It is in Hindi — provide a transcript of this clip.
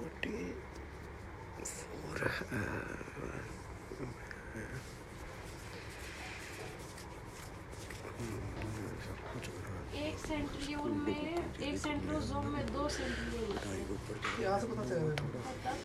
forty four. एक सेंट्रियोल में एक सेंट्रोजोम में दो सेंट्रियोल